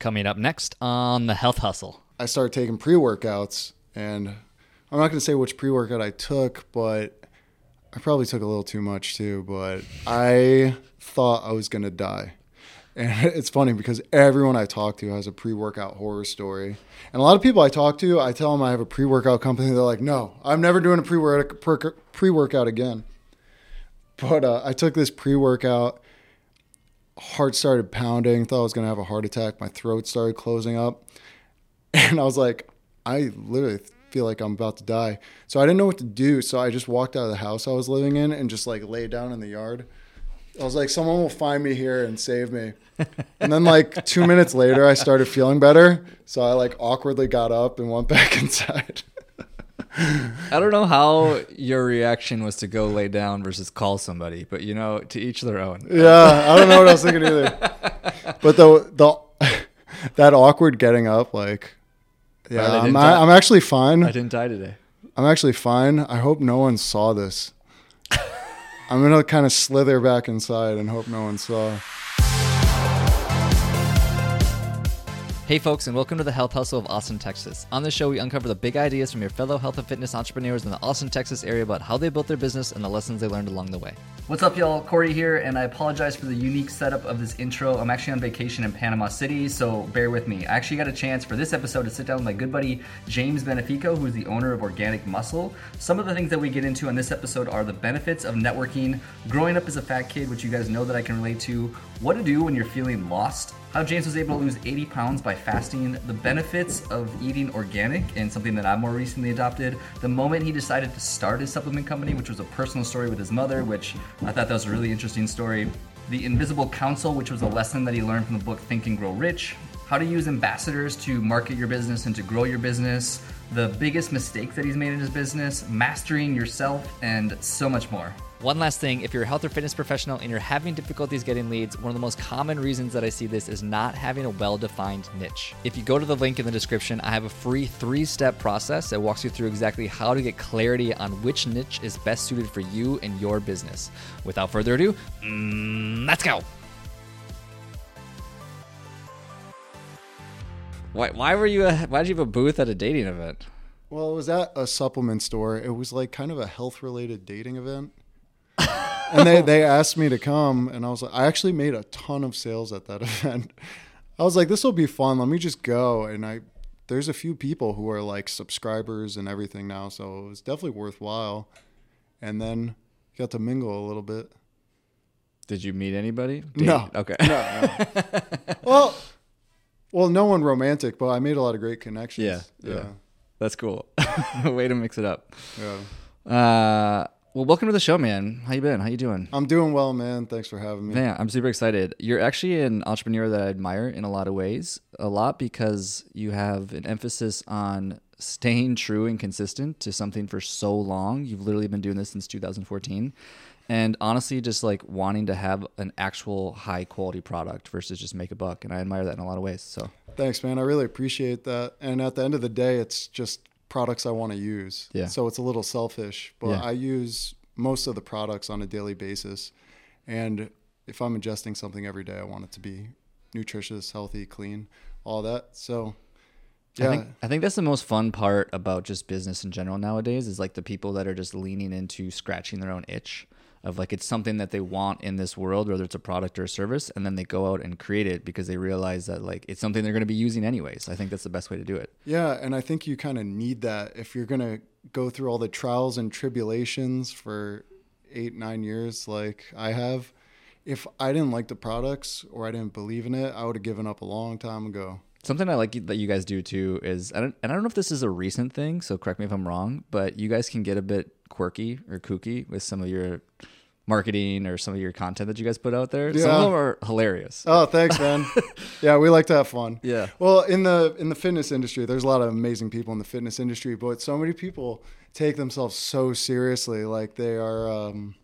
Coming up next on the Health Hustle. I started taking pre workouts, and I'm not going to say which pre workout I took, but I probably took a little too much too. But I thought I was going to die. And it's funny because everyone I talk to has a pre workout horror story. And a lot of people I talk to, I tell them I have a pre workout company. They're like, no, I'm never doing a pre workout again. But uh, I took this pre workout heart started pounding, thought I was going to have a heart attack. My throat started closing up. And I was like, I literally feel like I'm about to die. So I didn't know what to do. So I just walked out of the house I was living in and just like laid down in the yard. I was like, someone will find me here and save me. And then like two minutes later, I started feeling better. So I like awkwardly got up and went back inside. I don't know how your reaction was to go lay down versus call somebody, but you know, to each their own. Yeah, I don't know what I was thinking either. But the the that awkward getting up, like, yeah, uh, I'm, I, I'm actually fine. I didn't die today. I'm actually fine. I hope no one saw this. I'm gonna kind of slither back inside and hope no one saw. Hey, folks, and welcome to the Health Hustle of Austin, Texas. On this show, we uncover the big ideas from your fellow health and fitness entrepreneurs in the Austin, Texas area about how they built their business and the lessons they learned along the way. What's up, y'all? Corey here, and I apologize for the unique setup of this intro. I'm actually on vacation in Panama City, so bear with me. I actually got a chance for this episode to sit down with my good buddy James Benefico, who's the owner of Organic Muscle. Some of the things that we get into on this episode are the benefits of networking, growing up as a fat kid, which you guys know that I can relate to, what to do when you're feeling lost, how James was able to lose 80 pounds by fasting, the benefits of eating organic, and something that I've more recently adopted, the moment he decided to start his supplement company, which was a personal story with his mother, which I thought that was a really interesting story, the Invisible Council, which was a lesson that he learned from the book Think and Grow Rich, how to use ambassadors to market your business and to grow your business, the biggest mistake that he's made in his business, mastering yourself, and so much more. One last thing if you're a health or fitness professional and you're having difficulties getting leads, one of the most common reasons that I see this is not having a well defined niche. If you go to the link in the description, I have a free three step process that walks you through exactly how to get clarity on which niche is best suited for you and your business. Without further ado, mm, let's go. Why, why were you why did you have a booth at a dating event? Well, it was at a supplement store. It was like kind of a health related dating event and they, they asked me to come, and I was like, I actually made a ton of sales at that event. I was like, this will be fun. Let me just go. And I, there's a few people who are like subscribers and everything now, so it was definitely worthwhile. And then got to mingle a little bit. Did you meet anybody? No. Okay. No, no. well, well, no one romantic, but I made a lot of great connections. Yeah. Yeah. yeah. That's cool. Way to mix it up. Yeah. Uh, well, welcome to the show, man. How you been? How you doing? I'm doing well, man. Thanks for having me. Man, I'm super excited. You're actually an entrepreneur that I admire in a lot of ways. A lot because you have an emphasis on staying true and consistent to something for so long. You've literally been doing this since 2014. And honestly, just like wanting to have an actual high quality product versus just make a buck. And I admire that in a lot of ways. So thanks, man. I really appreciate that. And at the end of the day, it's just products I want to use. Yeah. So it's a little selfish, but yeah. I use most of the products on a daily basis. And if I'm ingesting something every day, I want it to be nutritious, healthy, clean, all that. So yeah. I think, I think that's the most fun part about just business in general nowadays is like the people that are just leaning into scratching their own itch of like it's something that they want in this world, whether it's a product or a service, and then they go out and create it because they realize that like it's something they're going to be using anyways. I think that's the best way to do it. Yeah, and I think you kind of need that if you're going to go through all the trials and tribulations for eight nine years like I have. If I didn't like the products or I didn't believe in it, I would have given up a long time ago. Something I like that you guys do too is, I don't, and I don't know if this is a recent thing, so correct me if I'm wrong, but you guys can get a bit quirky or kooky with some of your marketing or some of your content that you guys put out there. Yeah. Some of them are hilarious. Oh, thanks, man. yeah, we like to have fun. Yeah. Well, in the in the fitness industry, there's a lot of amazing people in the fitness industry, but so many people take themselves so seriously, like they are. Um,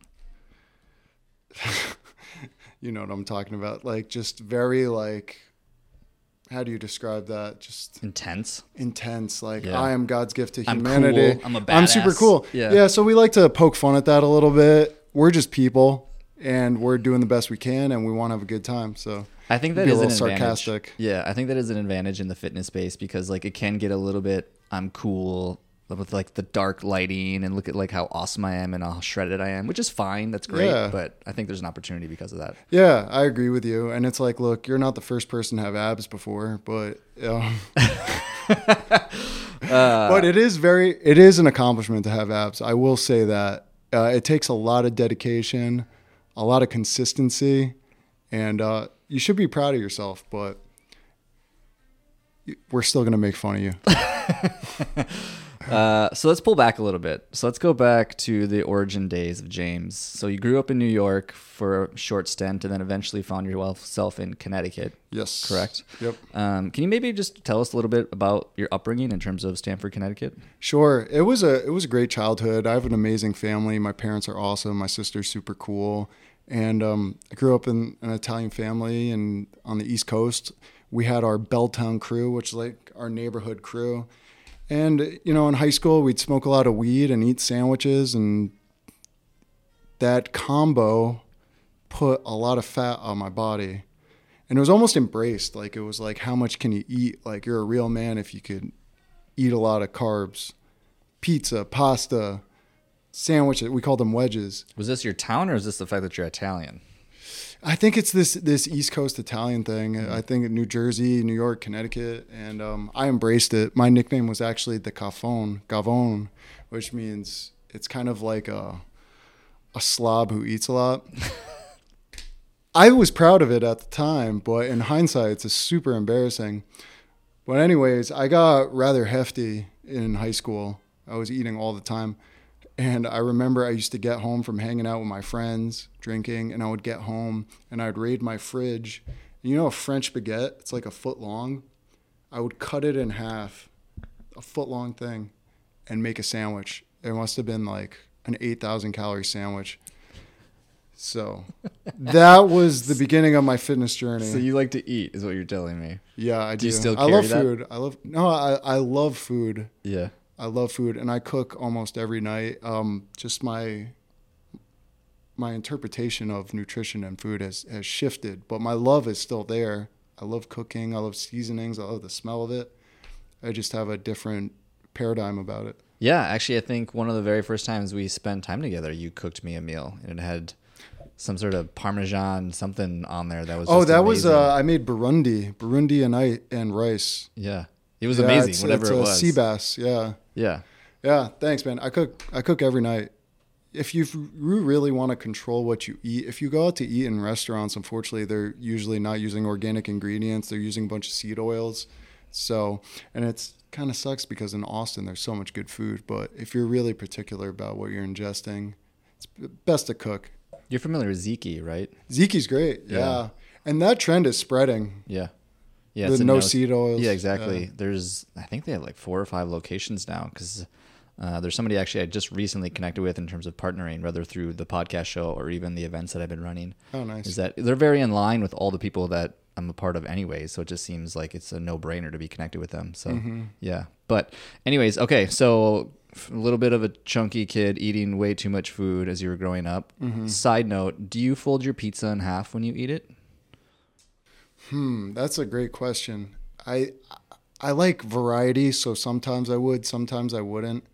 you know what I'm talking about? Like just very like how do you describe that? Just intense. Intense. Like yeah. I am God's gift to humanity. I'm, cool. I'm a badass. I'm super cool. Yeah. Yeah. So we like to poke fun at that a little bit. We're just people, and we're doing the best we can, and we want to have a good time. So I think that a is an little sarcastic. Yeah, I think that is an advantage in the fitness space because like it can get a little bit I'm cool with like the dark lighting and look at like how awesome I am and how shredded I am, which is fine. That's great. Yeah. But I think there's an opportunity because of that. Yeah, I agree with you. And it's like, look, you're not the first person to have abs before, but um, but it is very, it is an accomplishment to have abs. I will say that uh, it takes a lot of dedication, a lot of consistency, and uh, you should be proud of yourself. But we're still gonna make fun of you. Uh, so let's pull back a little bit. So let's go back to the origin days of James. So you grew up in New York for a short stint, and then eventually found yourself in Connecticut. Yes, Correct. Yep. Um, can you maybe just tell us a little bit about your upbringing in terms of Stamford, Connecticut? Sure. It was a it was a great childhood. I have an amazing family. My parents are awesome. My sister's super cool. And um, I grew up in an Italian family and on the East Coast. We had our Belltown crew, which is like our neighborhood crew. And you know, in high school we'd smoke a lot of weed and eat sandwiches and that combo put a lot of fat on my body. And it was almost embraced. Like it was like how much can you eat? Like you're a real man if you could eat a lot of carbs, pizza, pasta, sandwiches. We called them wedges. Was this your town, or is this the fact that you're Italian? I think it's this this East Coast Italian thing. I think New Jersey, New York, Connecticut, and um, I embraced it. My nickname was actually the Cafone, Gavone, which means it's kind of like a a slob who eats a lot. I was proud of it at the time, but in hindsight, it's super embarrassing. But anyways, I got rather hefty in high school. I was eating all the time. And I remember I used to get home from hanging out with my friends, drinking, and I would get home and I'd raid my fridge. And you know a French baguette? It's like a foot long. I would cut it in half, a foot long thing, and make a sandwich. It must have been like an 8,000 calorie sandwich. So that was the beginning of my fitness journey. So you like to eat, is what you're telling me. yeah, I do. Do you still I love that? food. I love no, I, I love food. Yeah. I love food and I cook almost every night. Um, just my my interpretation of nutrition and food has, has shifted, but my love is still there. I love cooking. I love seasonings. I love the smell of it. I just have a different paradigm about it. Yeah, actually, I think one of the very first times we spent time together, you cooked me a meal, and it had some sort of Parmesan something on there that was. Oh, that was uh, I made Burundi, Burundi and I and rice. yeah, it was Yeah, amazing. it's- whatever it's it a was. Sea bass. Yeah. Yeah, Yeah, thanks, man. I cook. I cook every night. If you really want to control what you eat, if you go out to eat in restaurants, unfortunately, they're usually not using organic ingredients. They're using a bunch of seed oils. So, and it's kind of sucks because in Austin there's so much good food. But if you're really particular about what you're ingesting, it's best to cook. you're familiar with Ziki, right? Ziki's great. Yeah. Yeah. And that trend is spreading. Yeah, yeah. The a no seed oils. Yeah, exactly. Yeah. There's, I think they have like four or five locations now because uh, there's somebody actually I just recently connected with in terms of partnering, whether through the podcast show or even the events that I've been running. Oh, nice. Is that they're very in line with all the people that I'm a part of anyway, so it just seems like it's a no brainer to be connected with them. So Mm-hmm. yeah, but anyways, okay, so a little bit of a chunky kid eating way too much food as you were growing up. Mm-hmm. Side note: Do you fold your pizza in half when you eat it? Hmm, that's a great question. I I like variety, so sometimes I would, sometimes I wouldn't.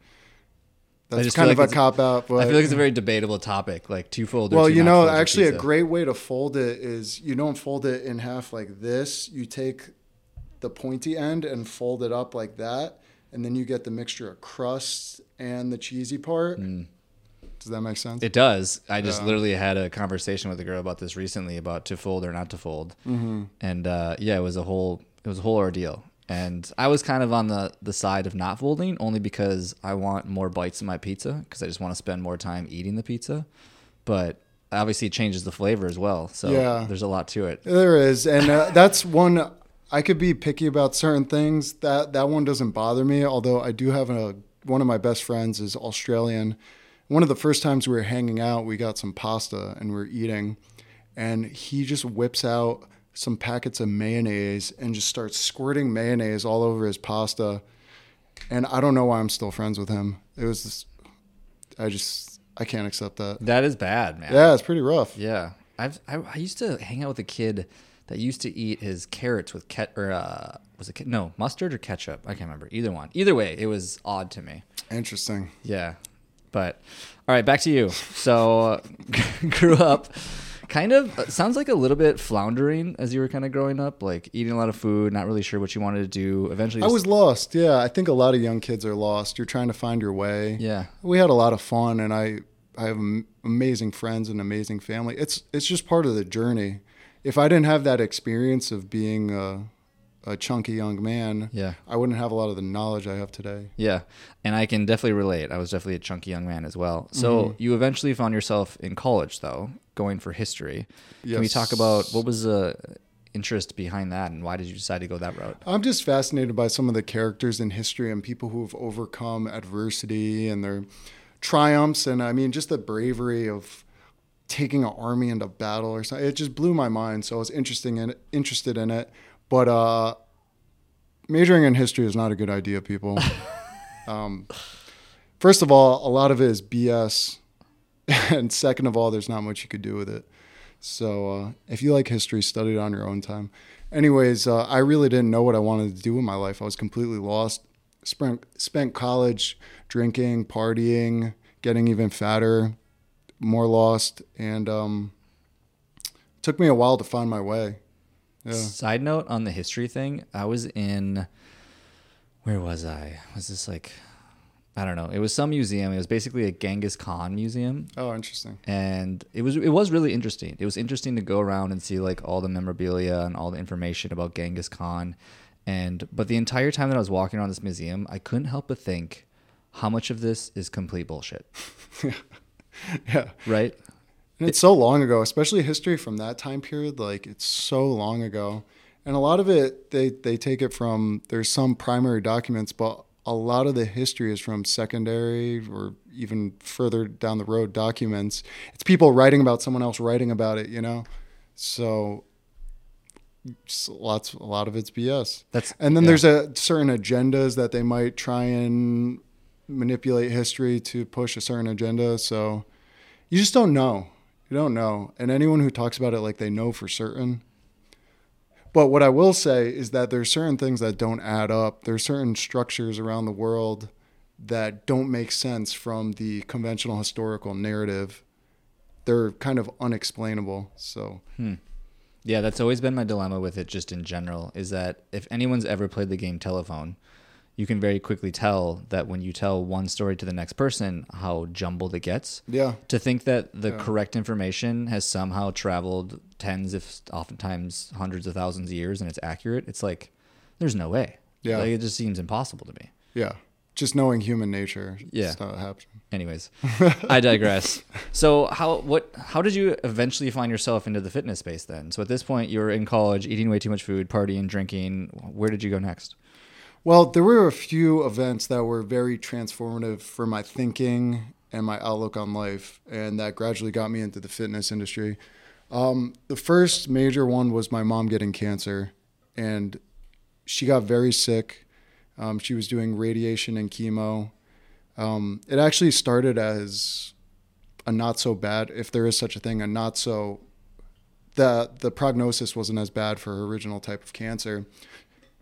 That's kind feel of a cop out, but I feel like it's a very debatable topic, like two fold. well, you know, actually, a great way to fold it is you don't fold it in half like this. You take the pointy end and fold it up like that, and then you get the mixture of crust and the cheesy part. Does that make sense? It does. I just Yeah. literally had a conversation with a girl about this recently about to fold or not to fold, Mm-hmm. and uh, yeah, it was a whole it was a whole ordeal. And I was kind of on the the side of not folding only because I want more bites in my pizza because I just want to spend more time eating the pizza. But obviously, it changes the flavor as well. So Yeah. there's a lot to it. There is, and uh, that's one. I could be picky about certain things. That that one doesn't bother me. Although I do have a one of my best friends is Australian. One of the first times we were hanging out, we got some pasta and we are eating, and he just whips out some packets of mayonnaise and just starts squirting mayonnaise all over his pasta. And I don't know why I'm still friends with him. It was, this, I just I can't accept that. That is bad, man. Yeah, it's pretty rough. Yeah, I've I, I used to hang out with a kid that used to eat his carrots with ket or uh, was it ke- no mustard or ketchup? I can't remember either one. Either way, it was odd to me. Interesting. Yeah, but all right, back to you. So uh, grew up. Kind of uh, sounds like a little bit floundering as you were kind of growing up, like eating a lot of food, not really sure what you wanted to do. Eventually, I was lost. Yeah, I think a lot of young kids are lost. You're trying to find your way. yeah, We had a lot of fun, and I I have amazing friends and amazing family. It's it's just part of the journey. If I didn't have that experience of being a, a chunky young man, yeah. I wouldn't have a lot of the knowledge I have today. Yeah, and I can definitely relate. I was definitely a chunky young man as well. So mm-hmm. you eventually found yourself in college, though, going for history. Can we talk about what was the interest behind that, and why did you decide to go that route? I'm just fascinated by some of the characters in history and people who have overcome adversity and their triumphs. And I mean, just the bravery of taking an army into battle or something. It just blew my mind. So I was interesting in interested in it. But uh, majoring in history is not a good idea, people. um, first of all, a lot of it is BS. And second of all, there's not much you could do with it. So uh, if you like history, study it on your own time. Anyways, uh, I really didn't know what I wanted to do in my life. I was completely lost. Spent spent college drinking, partying, getting even fatter, more lost, and um, took me a while to find my way. Yeah. Side note on the history thing, I was in. Where was I? Was this like. I don't know. It was some museum. It was basically a Genghis Khan museum. Oh, interesting. and it was it was really interesting. It was interesting to go around and see like all the memorabilia and all the information about Genghis Khan, and but the entire time that I was walking around this museum, I couldn't help but think, how much of this is complete bullshit, Yeah. right? And it's so long ago, especially history from that time period. Like it's so long ago, and a lot of it they they take it from there's some primary documents, but a lot of the history is from secondary or even further down the road documents. It's people writing about someone else writing about it, you know. So lots a lot of it's BS. That's And then yeah. there's a certain agendas that they might try and manipulate history to push a certain agenda. So you just don't know. You don't know. And anyone who talks about it like they know for certain. But what I will say is that there's certain things that don't add up. There's certain structures around the world that don't make sense from the conventional historical narrative. They're kind of unexplainable. So hmm. Yeah, that's always been my dilemma with it, just in general, is that if anyone's ever played the game telephone, you can very quickly tell that when you tell one story to the next person, how jumbled it gets. yeah, To think that the Yeah. correct information has somehow traveled tens, if oftentimes hundreds of thousands of years, and it's accurate, it's like there's no way. Yeah. like, it just seems impossible to me. yeah. Just knowing human nature. Yeah. It's not happening. Anyways, I digress. So how what how did you eventually find yourself into the fitness space then? So at this point, you were in college, eating way too much food, partying, drinking. Where did you go next? Well, there were a few events that were very transformative for my thinking and my outlook on life, and that gradually got me into the fitness industry. Um, the first major one was my mom getting cancer, and she got very sick. Um, she was doing radiation and chemo. Um, it actually started as a not so bad, if there is such a thing, a not so. The the prognosis wasn't as bad for her original type of cancer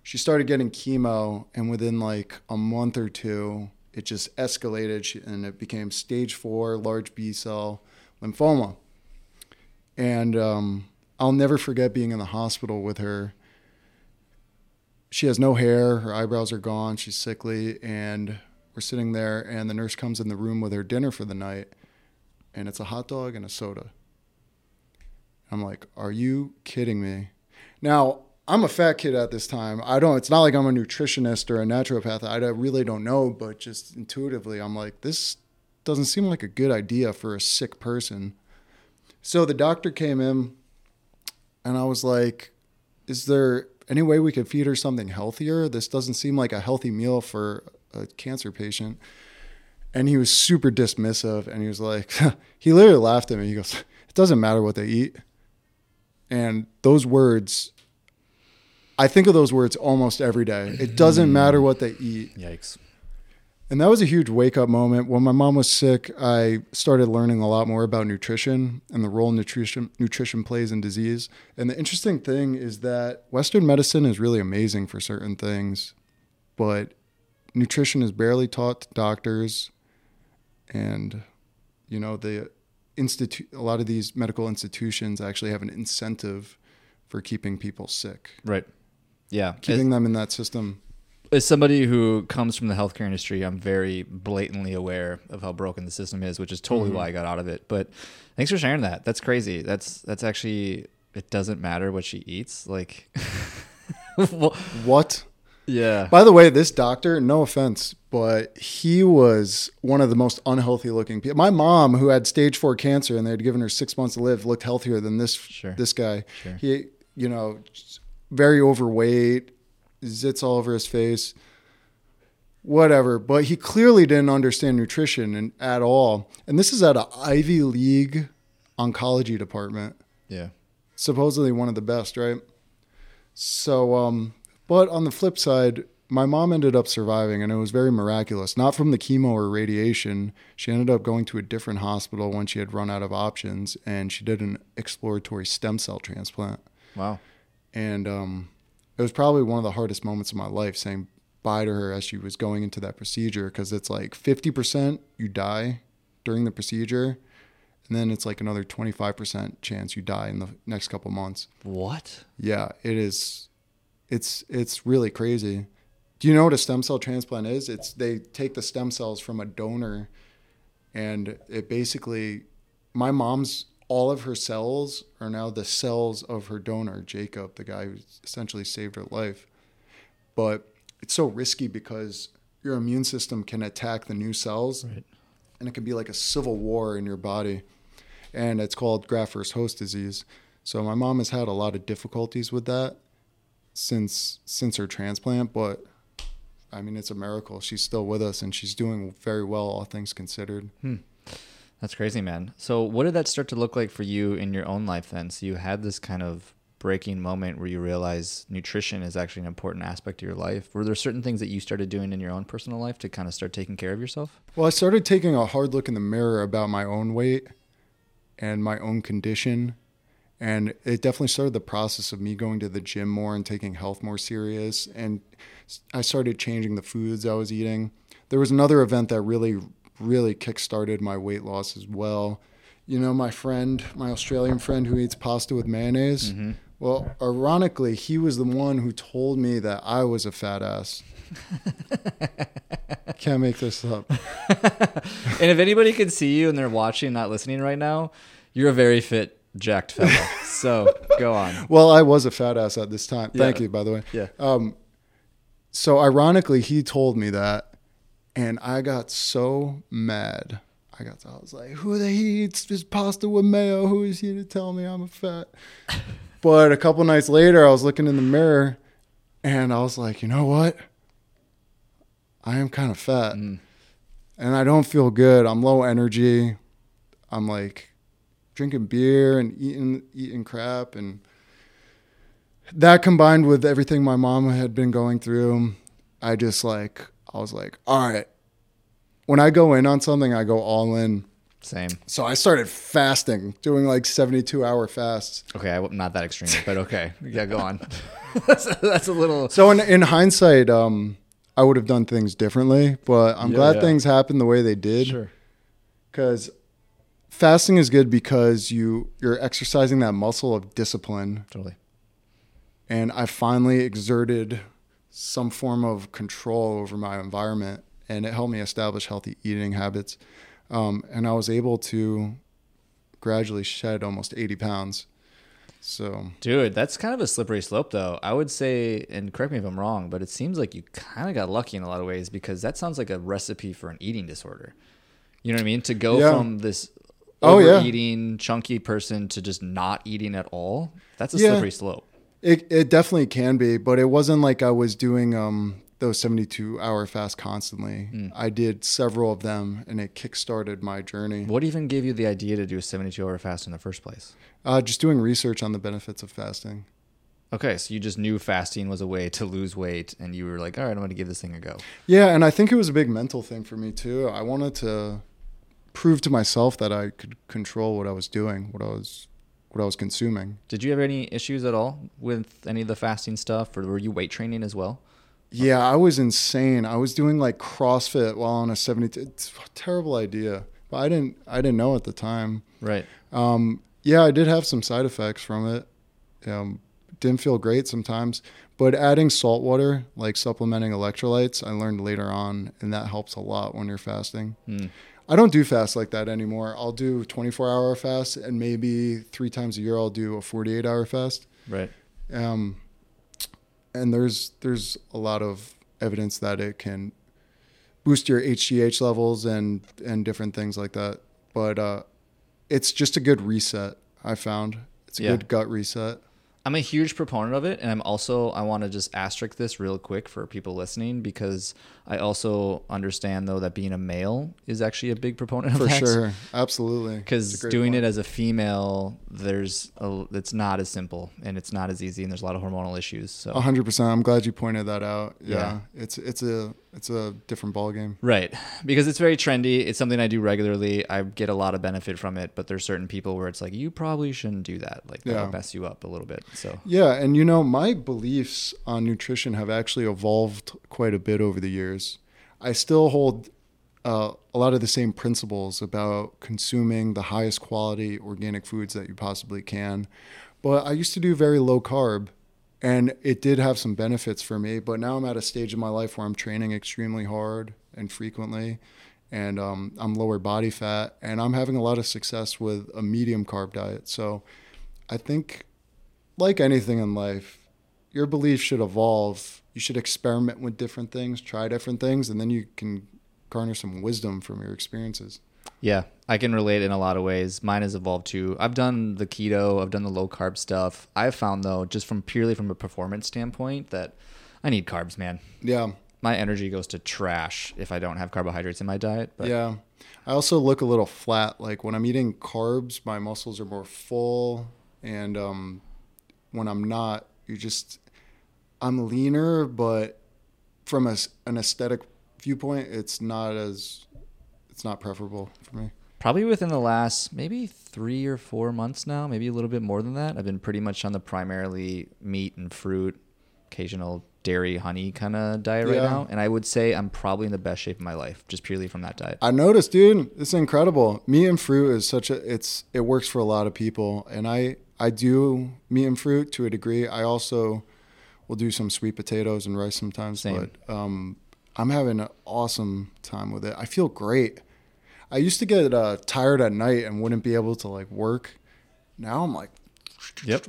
she started getting chemo and within like a month or two it just escalated. And it became stage four large b cell lymphoma. And um, i'll never forget being in the hospital with her. She has no hair. Her eyebrows are gone. She's sickly. And we're sitting there and the nurse comes in the room with her dinner for the night and it's a hot dog and a soda. I'm like are you kidding me? Now I'm a fat kid at this time. I don't. It's not like I'm a nutritionist or a naturopath. I really don't know, but just intuitively, I'm like, this doesn't seem like a good idea for a sick person. So the doctor came in, and I was like, "Is there any way we could feed her something healthier? This doesn't seem like a healthy meal for a cancer patient." And he was super dismissive, and he was like, he literally laughed at me. He goes, "It doesn't matter what they eat." And those words I think of those words almost every day. It doesn't mm-hmm. matter what they eat. Yikes! And that was a huge wake up moment. When my mom was sick, I started learning a lot more about nutrition and the role nutrition nutrition plays in disease. And the interesting thing is that Western medicine is really amazing for certain things, but nutrition is barely taught to doctors and you know the institute a lot of these medical institutions actually have an incentive for keeping people sick Right. Yeah. keeping them in that system as somebody who comes from the healthcare industry, I'm very blatantly aware of how broken the system is, which is totally Mm-hmm. why I got out of it. But thanks for sharing that. That's crazy. That's that's actually it doesn't matter what she eats. Like, what yeah, by the way this doctor no offense but he was one of the most unhealthy looking people my mom who had stage four cancer and they had given her six months to live looked healthier than this Sure. this guy Sure. he you know very overweight zits all over his face whatever but he clearly didn't understand nutrition and, at all and this is at an ivy league oncology department yeah, supposedly one of the best, right? So, um, but on the flip side, my mom ended up surviving, and it was very miraculous. Not from the chemo or radiation. She ended up going to a different hospital when she had run out of options, and she did an exploratory stem cell transplant. wow, And um, it was probably one of the hardest moments of my life saying bye to her as she was going into that procedure because it's like 50% you die during the procedure. And then it's like another 25% chance you die in the next couple months. what? Yeah, it is. It's it's really crazy. Do you know what a stem cell transplant is? It's they take the stem cells from a donor, and it basically, my mom's all of her cells are now the cells of her donor, Jacob, the guy who essentially saved her life. But it's so risky because your immune system can attack the new cells, Right. and it can be like a civil war in your body and it's called graft versus host disease. So my mom has had a lot of difficulties with that since since her transplant, but I mean it's a miracle. She's still with us and she's doing very well, all things considered. Hmm. That's crazy, man. So, what did that start to look like for you in your own life then? So, you had this kind of breaking moment where you realize nutrition is actually an important aspect of your life. Were there certain things that you started doing in your own personal life to kind of start taking care of yourself? Well, I started taking a hard look in the mirror about my own weight and my own condition. And it definitely started the process of me going to the gym more and taking health more serious. And I started changing the foods I was eating. There was another event that really, really kickstarted my weight loss as well. You know, my friend, my Australian friend who eats pasta with mayonnaise. Well, ironically, he was the one who told me that I was a fat ass. Can't make this up. and if anybody can see you and they're watching, not listening right now, you're a very fit, jacked fellow. so, go on. Well, I was a fat ass at this time. Thank you, by the way. Yeah. Um, so ironically, he told me that, and I got so mad. I got, I was like, "Who the he eats this pasta with mayo? Who is he to tell me I'm a fat?" but a couple nights later, I was looking in the mirror, and I was like, "You know what? I am kind of fat, mm. and I don't feel good. I'm low energy. I'm like drinking beer and eating eating crap and." that combined with everything my mom had been going through, I just like I was like, all right. When I go in on something, I go all in. Same. So I started fasting, doing like 72 hour fasts. Okay, I'm not that extreme, but okay. Yeah, go on. that's, that's a little. So in, in hindsight, um, I would have done things differently, but I'm Yeah, glad yeah. things happened the way they did. Sure. Because fasting is good because you you're exercising that muscle of discipline Totally. and I finally exerted some form of control over my environment, and it helped me establish healthy eating habits. Um, and I was able to gradually shed almost 80 pounds. So Dude, that's kind of a slippery slope, though. I would say, and correct me if I'm wrong, but it seems like you kind of got lucky in a lot of ways because that sounds like a recipe for an eating disorder. You know what I mean? To go Yeah. from this Oh, yeah. overeating, chunky person to just not eating at all, that's a Yeah. slippery slope. It, it definitely can be, but it wasn't like I was doing um, those 72 hour fasts constantly. I did several of them, and it kickstarted my journey. What even gave you the idea to do a 72 hour fast in the first place? Uh, just doing research on the benefits of fasting. Okay, so you just knew fasting was a way to lose weight, and you were like, "All right, I'm going to give this thing a go." Yeah, and I think it was a big mental thing for me too. I wanted to prove to myself that I could control what I was doing, what I was what I was consuming. Did you have any issues at all with any of the fasting stuff, or were you weight training as well? Yeah, I was insane. I was doing like CrossFit while on a 72. It's a terrible idea, but I didn't I didn't know at the time. Right. Um, yeah, I did have some side effects from it. Um, didn't feel great sometimes, but adding salt water, like supplementing electrolytes, I learned later on, and that helps a lot when you're fasting. Hmm. I don't do fast like that anymore. I'll do 24 hour fast, and maybe three times a year I'll do a 48 hour fast. Right. Um, and there's there's a lot of evidence that it can boost your HGH levels and and different things like that. But uh, it's just a good reset. I found it's a Yeah. good gut reset. I'm a huge proponent of it, and I'm also I want to just asterisk this real quick for people listening because I also understand though that being a male is actually a big proponent of For that. sure, absolutely. Because It's a great doing it as a female, there's a, it's not as simple and it's not as easy, and there's a lot of hormonal issues. So hundred percent. I'm glad you pointed that out. Yeah, Yeah. it's it's a it's a different ball game. Right. Because it's very trendy. It's something I do regularly. I get a lot of benefit from it, but there's certain people where it's like, you probably shouldn't do that. Like, that'll Yeah. mess you up a little bit. So, Yeah, and you know, my beliefs on nutrition have actually evolved quite a bit over the years. I still hold uh, a lot of the same principles about consuming the highest quality organic foods that you possibly can. But I used to do very low carb, and it did have some benefits for me. But now I'm at a stage in my life where I'm training extremely hard and frequently, and um, I'm lower body fat, and I'm having a lot of success with a medium carb diet. So I think like anything in life, your belief should evolve. You should experiment with different things, try different things, and then you can garner some wisdom from your experiences. Yeah, I can relate in a lot of ways. Mine has evolved too. I've done the keto, I've done the low carb stuff. I've found, though, just from purely from a performance standpoint, that I need carbs, man. Yeah, My energy goes to trash if I don't have carbohydrates in my diet. But yeah. I also look a little flat. Like when I'm eating carbs, my muscles are more full, and um, when I'm not, you just I'm leaner, but from a, an aesthetic viewpoint, it's not as it's not preferable for me. Probably within the last maybe three or four months now, maybe a little bit more than that. I've been pretty much on the primarily meat and fruit, occasional dairy, honey kind of diet right now. And I would say I'm probably in the best shape of my life just purely from that diet. I noticed, dude. It's incredible. Meat and fruit is such a it's it works for a lot of people, and I I do meat and fruit to a degree. I also will do some sweet potatoes and rice sometimes, Same. but um, I'm having an awesome time with it. I feel great. I used to get uh, tired at night and wouldn't be able to like work. Now I'm like Yep.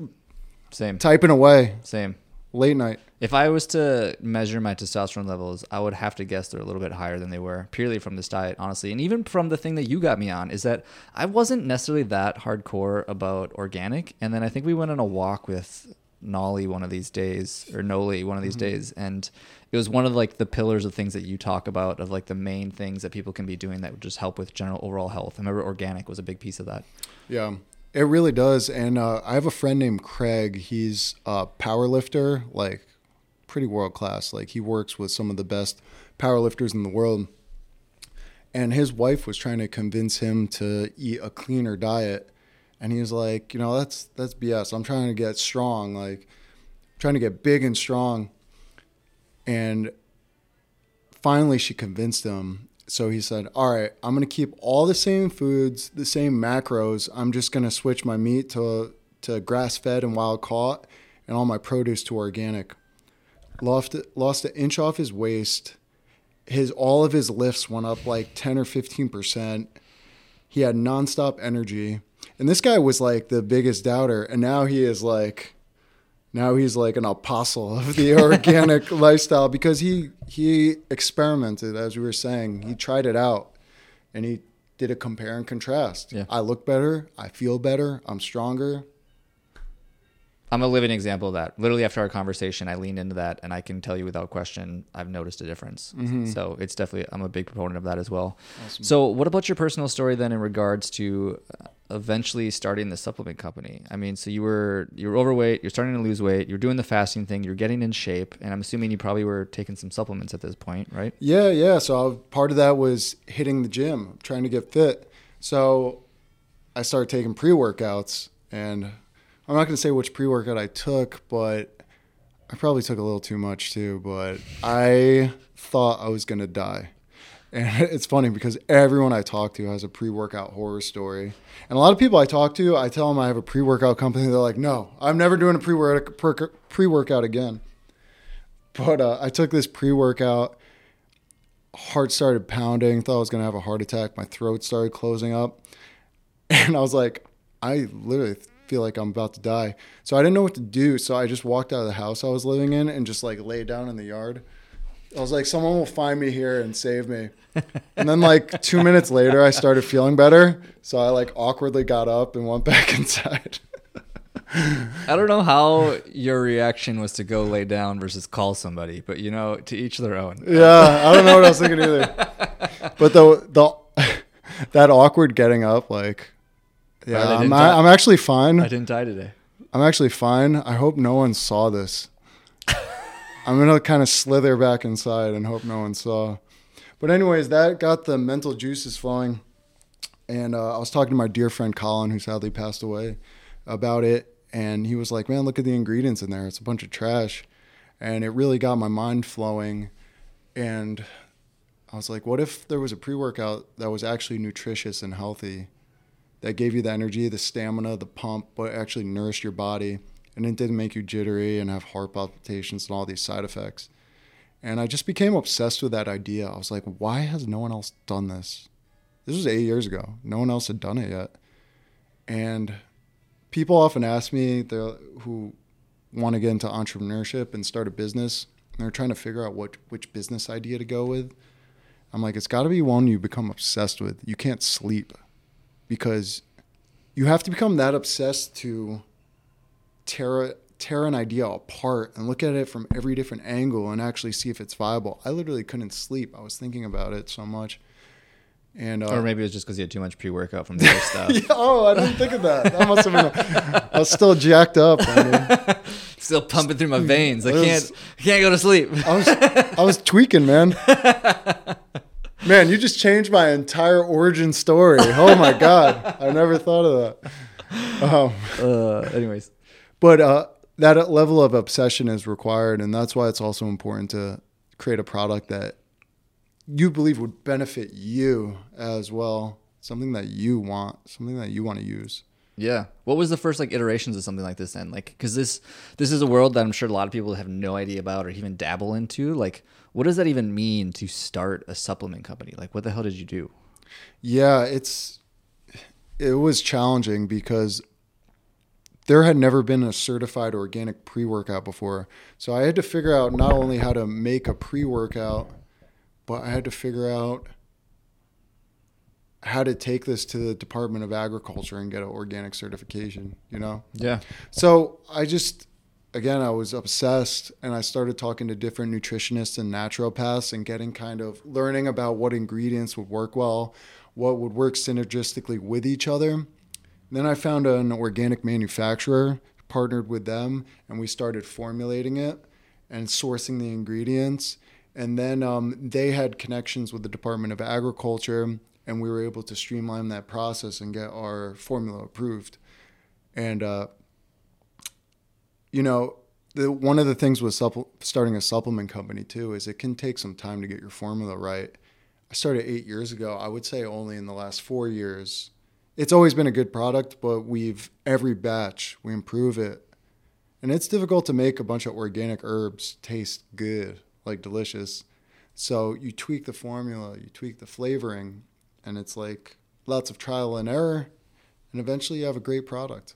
Same. typing away Same. late night. If I was to measure my testosterone levels, I would have to guess they're a little bit higher than they were purely from this diet, honestly. And even from the thing that you got me on is that I wasn't necessarily that hardcore about organic. And then I think we went on a walk with Nolly one of these days or Noli one of these days. And it was one of like the pillars of things that you talk about of like the main things that people can be doing that would just help with general overall health. I remember organic was a big piece of that. Yeah, it really does. And uh, I have a friend named Craig. He's a power lifter, like pretty world class. Like he works with some of the best power lifters in the world. And his wife was trying to convince him to eat a cleaner diet. And he was like, you know, that's that's BS. I'm trying to get strong, like trying to get big and strong. And finally she convinced him. So he said, All right, I'm going to keep all the same foods, the same macros. I'm just going to switch my meat to, to grass fed and wild caught and all my produce to organic. Lost, lost an inch off his waist. His all of his lifts went up like 10 or 15%. He had nonstop energy. And this guy was like the biggest doubter. And now he is like, now he's like an apostle of the organic lifestyle because he he experimented as we were saying. He tried it out and he did a compare and contrast. Yeah. i look better. I feel better. I'm stronger I'm a living example of that. Literally after our conversation, I leaned into that, and I can tell you without question, I've noticed a difference. Mm-hmm. So it's definitely I'm a big proponent of that as well. So what about your personal story then in regards to uh, eventually starting the supplement company? I mean, so you were you were overweight, you're starting to lose weight, you're doing the fasting thing, you're getting in shape, and I'm assuming you probably were taking some supplements at this point, right? Yeah, yeah. So I, part of that was hitting the gym, trying to get fit. So I started taking pre workouts, and I'm not going to say which pre workout I took, but I probably took a little too much too. But I thought I was going to die. And it's funny because everyone I talk to has a pre workout horror story. And a lot of people I talk to, I tell them I have a pre workout company. They're like, no, I'm never doing a pre workout again. But uh, I took this pre workout heart started pounding, thought I was going to have a heart attack. My throat started closing up. And I was like, I literally feel like I'm about to die. So I didn't know what to do. So I just walked out of the house I was living in and just like laid down in the yard. I was like, someone will find me here and save me. And then like two minutes later, I started feeling better. So I like awkwardly got up and went back inside. I don't know how your reaction was to go lay down versus call somebody, but you know, to each their own. Yeah, I don't know what I was thinking either. But the the that awkward getting up, like, yeah, Right, I'm, I, I'm actually fine. I didn't die today. I'm actually fine. I hope no one saw this. I'm gonna kind of slither back inside and hope no one saw. But anyways, that got the mental juices flowing, and uh, I was talking to my dear friend Colin, who sadly passed away, about it, and he was like, "Man, look at the ingredients in there. It's a bunch of trash," and it really got my mind flowing, and I was like, "What if there was a pre-workout that was actually nutritious and healthy?" That gave you the energy, the stamina, the pump, but actually nourished your body. And it didn't make you jittery and have heart palpitations and all these side effects. And I just became obsessed with that idea. I was like, why has no one else done this? This was eight years ago. No one else had done it yet. And people often ask me who want to get into entrepreneurship and start a business, and they're trying to figure out what which business idea to go with. I'm like, it's got to be one you become obsessed with. You can't sleep because you have to become that obsessed to tear tear an idea apart and look at it from every different angle and actually see if it's viable. I literally couldn't sleep. I was thinking about it so much. And uh, Or maybe it was just because you had too much pre-workout from the other stuff. yeah, oh, I didn't think of that. That must have been. I was still jacked up. I, mean, Still pumping through my veins. I was- can't. I can't go to sleep. I was I was tweaking, man. Man, you just changed my entire origin story. Oh my god, I never thought of that. Um, Uh, anyways, but uh, that level of obsession is required, and that's why it's also important to create a product that you believe would benefit you as well. Something that you want, something that you want to use. Yeah. What was the first like iterations of something like this then? Like, because this this is a world that I'm sure a lot of people have no idea about or even dabble into. Like, what does that even mean to start a supplement company? Like, what the hell did you do? Yeah, it's it was challenging because there had never been a certified organic pre-workout before. So I had to figure out not only how to make a pre-workout, but I had to figure out how to take this to the Department of Agriculture and get an organic certification, you know? Yeah. So I just, again, I was obsessed and I started talking to different nutritionists and naturopaths and getting kind of learning about what ingredients would work well, what would work synergistically with each other. Then I found an organic manufacturer, partnered with them, and we started formulating it and sourcing the ingredients. And then um, they had connections with the Department of Agriculture, and we were able to streamline that process and get our formula approved. And uh, you know, the, one of the things with starting a supplement company too is it can take some time to get your formula right. I started eight years ago. I would say only in the last four years. It's always been a good product, but we've every batch we improve it, and it's difficult to make a bunch of organic herbs taste good, like delicious. So you tweak the formula, you tweak the flavoring, and it's like lots of trial and error, and eventually you have a great product.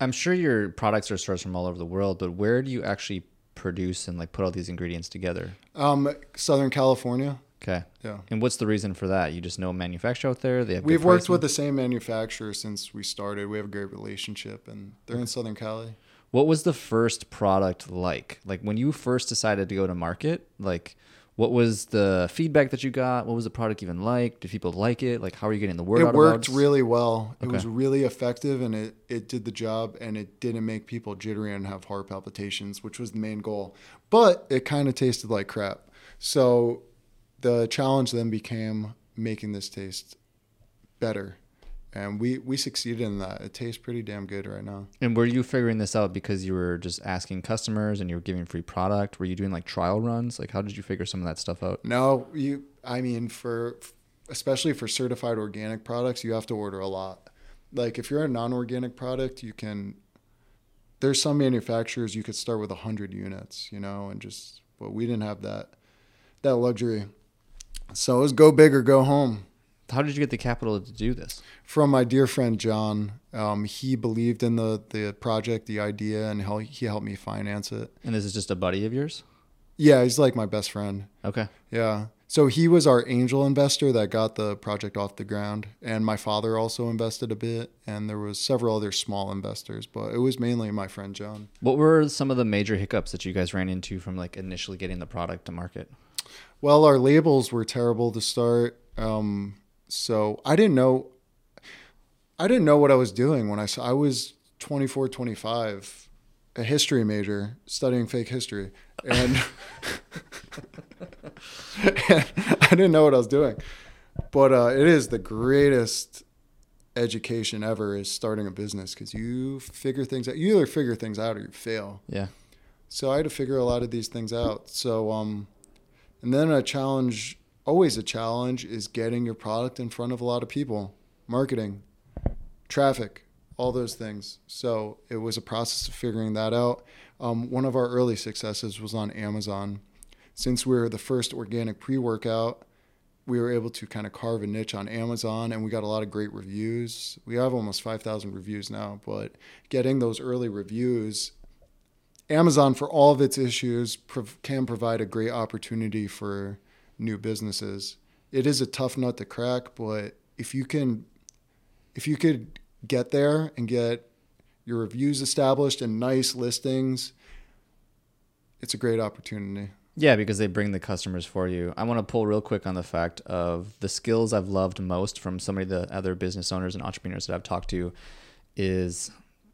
I'm sure your products are sourced from all over the world, but where do you actually produce and like put all these ingredients together? Um, Southern California. Okay. Yeah. And what's the reason for that? You just know a manufacturer out there. They have. We've worked with the same manufacturer since we started. We have a great relationship, and they're in Southern Cali. What was the first product like? Like when you first decided to go to market, like what was the feedback that you got? What was the product even like? Did people like it? Like how are you getting the word it worked really well. It was really effective and it, it did the job and it didn't make people jittery and have heart palpitations, which was the main goal. But it kind of tasted like crap. So the challenge then became making this taste better. And we, we succeeded in that. It tastes pretty damn good right now. And were you figuring this out because you were just asking customers and you were giving free product? Were you doing like trial runs? Like how did you figure some of that stuff out? No, you. I mean, for especially for certified organic products, you have to order a lot. Like if you're a non-organic product, you can. There's some manufacturers you could start with hundred units, you know, and just. But we didn't have that, that luxury. So it was go big or go home. How did you get the capital to do this? From my dear friend John, um, he believed in the the project, the idea, and how he helped me finance it. And this is just a buddy of yours? Yeah, he's like my best friend. Okay. Yeah. So he was our angel investor that got the project off the ground, and my father also invested a bit, and there was several other small investors, but it was mainly my friend John. What were some of the major hiccups that you guys ran into from like initially getting the product to market? Well, our labels were terrible to start, um, so I didn't know. I didn't know what I was doing when I saw. I was 24, 25, a history major studying fake history, and I didn't know what I was doing. But uh, it is the greatest education ever is starting a business because you figure things out. You either figure things out or you fail. Yeah. So I had to figure a lot of these things out. So, um, and then a challenge, always a challenge, is getting your product in front of a lot of people, marketing, traffic, all those things. So it was a process of figuring that out. Um, one of our early successes was on Amazon. Since we were the first organic pre workout, we were able to kind of carve a niche on Amazon and we got a lot of great reviews. We have almost 5,000 reviews now, but getting those early reviews Amazon, for all of its issues, prov- can provide a great opportunity for new businesses. It is a tough nut to crack, but if you can, if you could get there and get your reviews established and nice listings, it's a great opportunity. Yeah, because they bring the customers for you. I want to pull real quick on the fact of the skills I've loved most from some of the other business owners and entrepreneurs that I've talked to is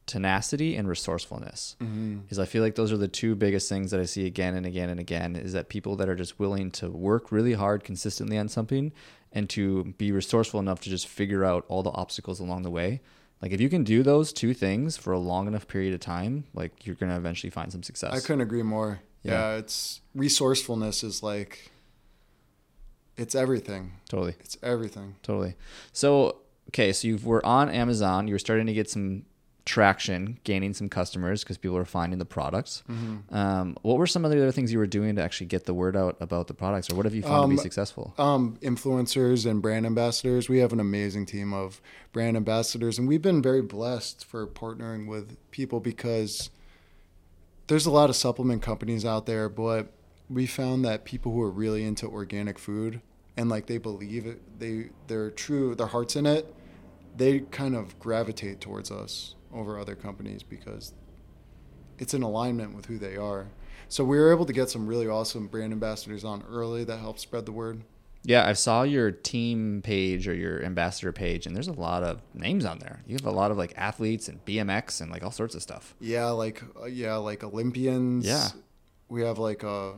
tenacity and resourcefulness. Mm-hmm. Is I feel like those are the two biggest things that I see again and again and again is that people that are just willing to work really hard consistently on something and to be resourceful enough to just figure out all the obstacles along the way. Like if you can do those two things for a long enough period of time, like you're going to eventually find some success. I couldn't agree more. Yeah. Yeah, it's resourcefulness is like it's everything. Totally. It's everything. Totally. So, okay, so you were on Amazon. You were starting to get some traction, gaining some customers because people are finding the products. Mm-hmm. Um, what were some of the other things you were doing to actually get the word out about the products, or what have you found to be Um, successful? um, influencers and brand ambassadors. We have an amazing team of brand ambassadors, and we've been very blessed for partnering with people because there's a lot of supplement companies out there, but we found that people who are really into organic food and like they believe it, they they're true, their hearts in it, they kind of gravitate towards us over other companies because it's in alignment with who they are. So we were able to get some really awesome brand ambassadors on early that helped spread the word. Yeah, I saw your team page or your ambassador page, and there's a lot of names on there. You have a lot of like athletes and BMX and like all sorts of stuff. Yeah, like uh, yeah, like Olympians. Yeah. we have like a,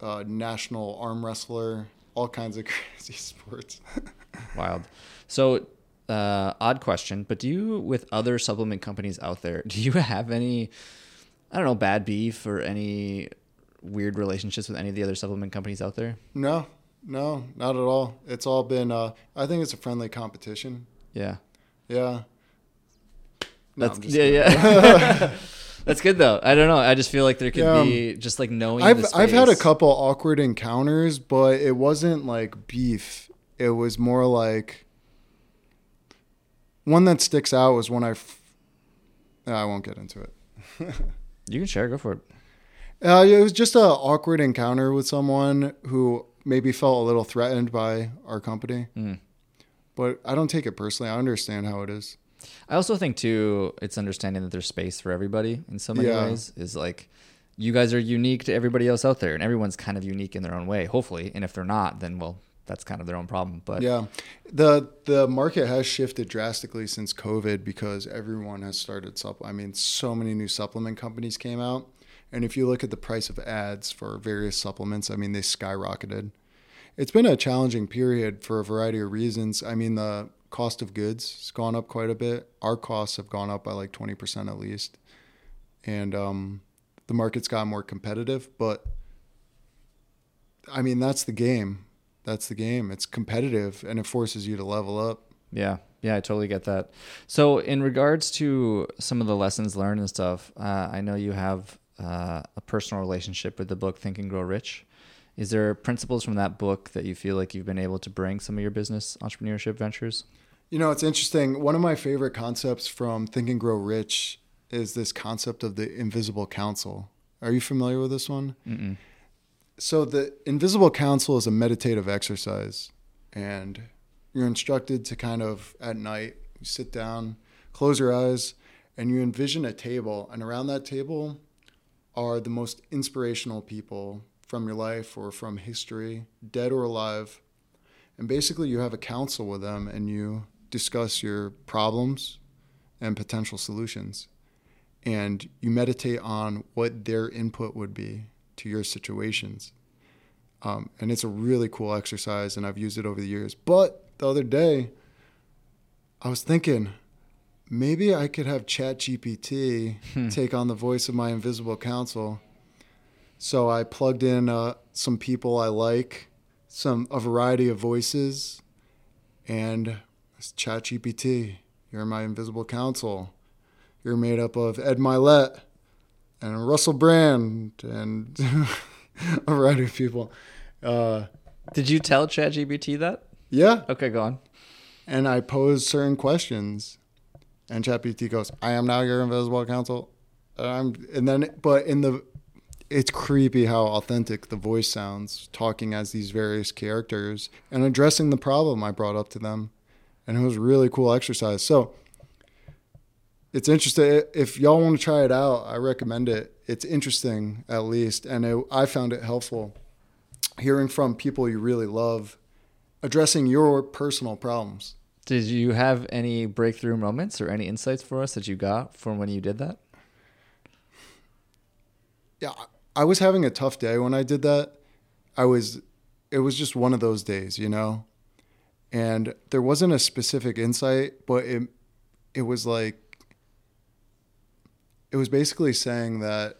a national arm wrestler. All kinds of crazy sports. Wild. So, uh, odd question, but do you, with other supplement companies out there, do you have any, I don't know, bad beef or any weird relationships with any of the other supplement companies out there? no, no, not at all. It's all been. Uh, I think it's a friendly competition. Yeah. Yeah. No, That's yeah, kidding. yeah. That's good though. I don't know. I just feel like there could Yeah, be just like knowing. I've I've had a couple awkward encounters, but it wasn't like beef. It was more like one that sticks out was when I. F- I won't get into it. You can share. Go for it. Uh, it was just an awkward encounter with someone who maybe felt a little threatened by our company. Mm. But I don't take it personally. I understand how it is. I also think too, it's understanding that there's space for everybody in so many Yeah. ways. Is like you guys are unique to everybody else out there, and everyone's kind of unique in their own way. Hopefully, and if they're not, then well, that's kind of their own problem. But Yeah, the the market has shifted drastically since COVID because everyone has started supp. I mean, so many new supplement companies came out, and if you look at the price of ads for various supplements, I mean, they skyrocketed. It's been a challenging period for a variety of reasons. I mean, the cost of goods has gone up quite a bit. Our costs have gone up by like twenty percent at least, and um, the market's got more competitive. But I mean, that's the game that's the game. It's competitive and it forces you to level up. Yeah, yeah, I totally get that. So, in regards to some of the lessons learned and stuff, uh, I know you have uh, a personal relationship with the book Think and Grow Rich. Is there principles from that book that you feel like you've been able to bring some of your business entrepreneurship ventures? You know, it's interesting. One of my favorite concepts from Think and Grow Rich is this concept of the invisible council. Are you familiar with this one? Mm-mm. So, the invisible council is a meditative exercise, and you're instructed to kind of at night you sit down, close your eyes, and you envision a table, and around that table are the most inspirational people from your life or from history, dead or alive. And basically, you have a council with them and you discuss your problems and potential solutions. And you meditate on what their input would be to your situations. Um, and it's a really cool exercise, and I've used it over the years. But the other day, I was thinking, maybe I could have ChatGPT take on the voice of my invisible council. So I plugged in uh, some people I like, some a variety of voices, and it's ChatGPT. You're my invisible council. You're made up of Ed Mylett and Russell Brand and a variety of people. Uh, Did you tell ChatGPT that? yeah, Okay, go on. and I pose certain questions, and ChatGPT goes, "I am now your invisible council." And I'm, and then, but in the, it's creepy how authentic the voice sounds, talking as these various characters and addressing the problem I brought up to them, and it was a really cool exercise. So. It's interesting. If y'all want to try it out, I recommend it. It's interesting, at least, and it, I found it helpful. Hearing from people you really love, addressing your personal problems. Did you have any breakthrough moments or any insights for us that you got from when you did that? yeah, I was having a tough day when I did that. I was, it was just one of those days, you know, and there wasn't a specific insight, but it, it was like, it was basically saying that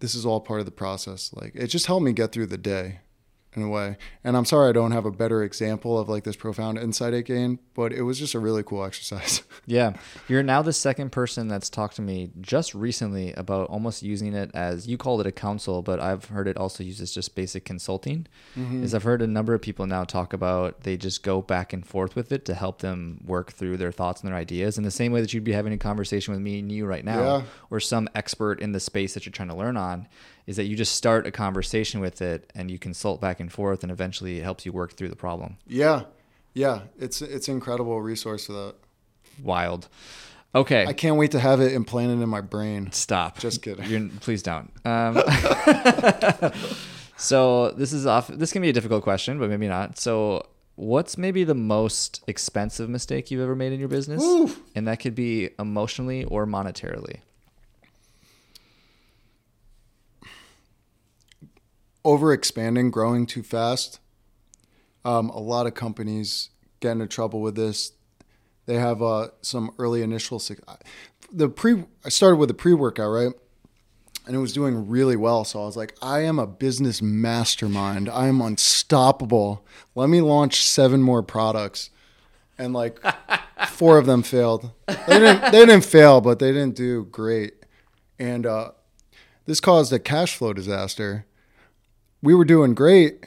this is all part of the process. Like it just helped me get through the day in a way. And I'm sorry I don't have a better example of like this profound insight I gained, but it was just a really cool exercise. Yeah, you're now the second person that's talked to me just recently about almost using it as you called it a counsel, but I've heard it also used as just basic consulting. Mm-hmm. Is I've heard a number of people now talk about they just go back and forth with it to help them work through their thoughts and their ideas in the same way that you'd be having a conversation with me and you right now, Yeah. or some expert in the space that you're trying to learn on. Is that you just start a conversation with it and you consult back and forth, and eventually it helps you work through the problem. yeah. Yeah. It's, it's incredible resource for that. Wild. Okay. I can't wait to have it implanted in my brain. Stop. Just kidding. You're, please don't. Um, so this is off. This can be a difficult question, but maybe not. So, what's maybe the most expensive mistake you've ever made in your business? Woo. And that could be emotionally or monetarily. Over expanding, growing too fast. Um, a lot of companies get into trouble with this. They have uh, some early initial. The pre I started with a pre workout, right? And it was doing really well. So I was like, I am a business mastermind. I am unstoppable. Let me launch seven more products. And like four of them failed. They didn't, they didn't fail, but they didn't do great. And uh, this caused a cash flow disaster we were doing great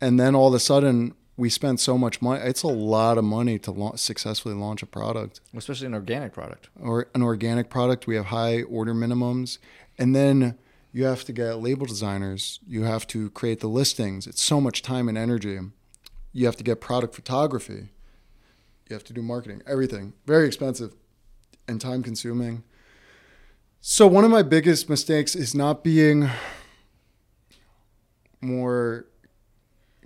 and then all of a sudden we spent so much money it's a lot of money to launch, successfully launch a product Especially an organic product. or an organic product we have high order minimums and then you have to get label designers you have to create the listings it's so much time and energy you have to get product photography You have to do marketing, everything. Very expensive and time consuming. So, one of my biggest mistakes is not being more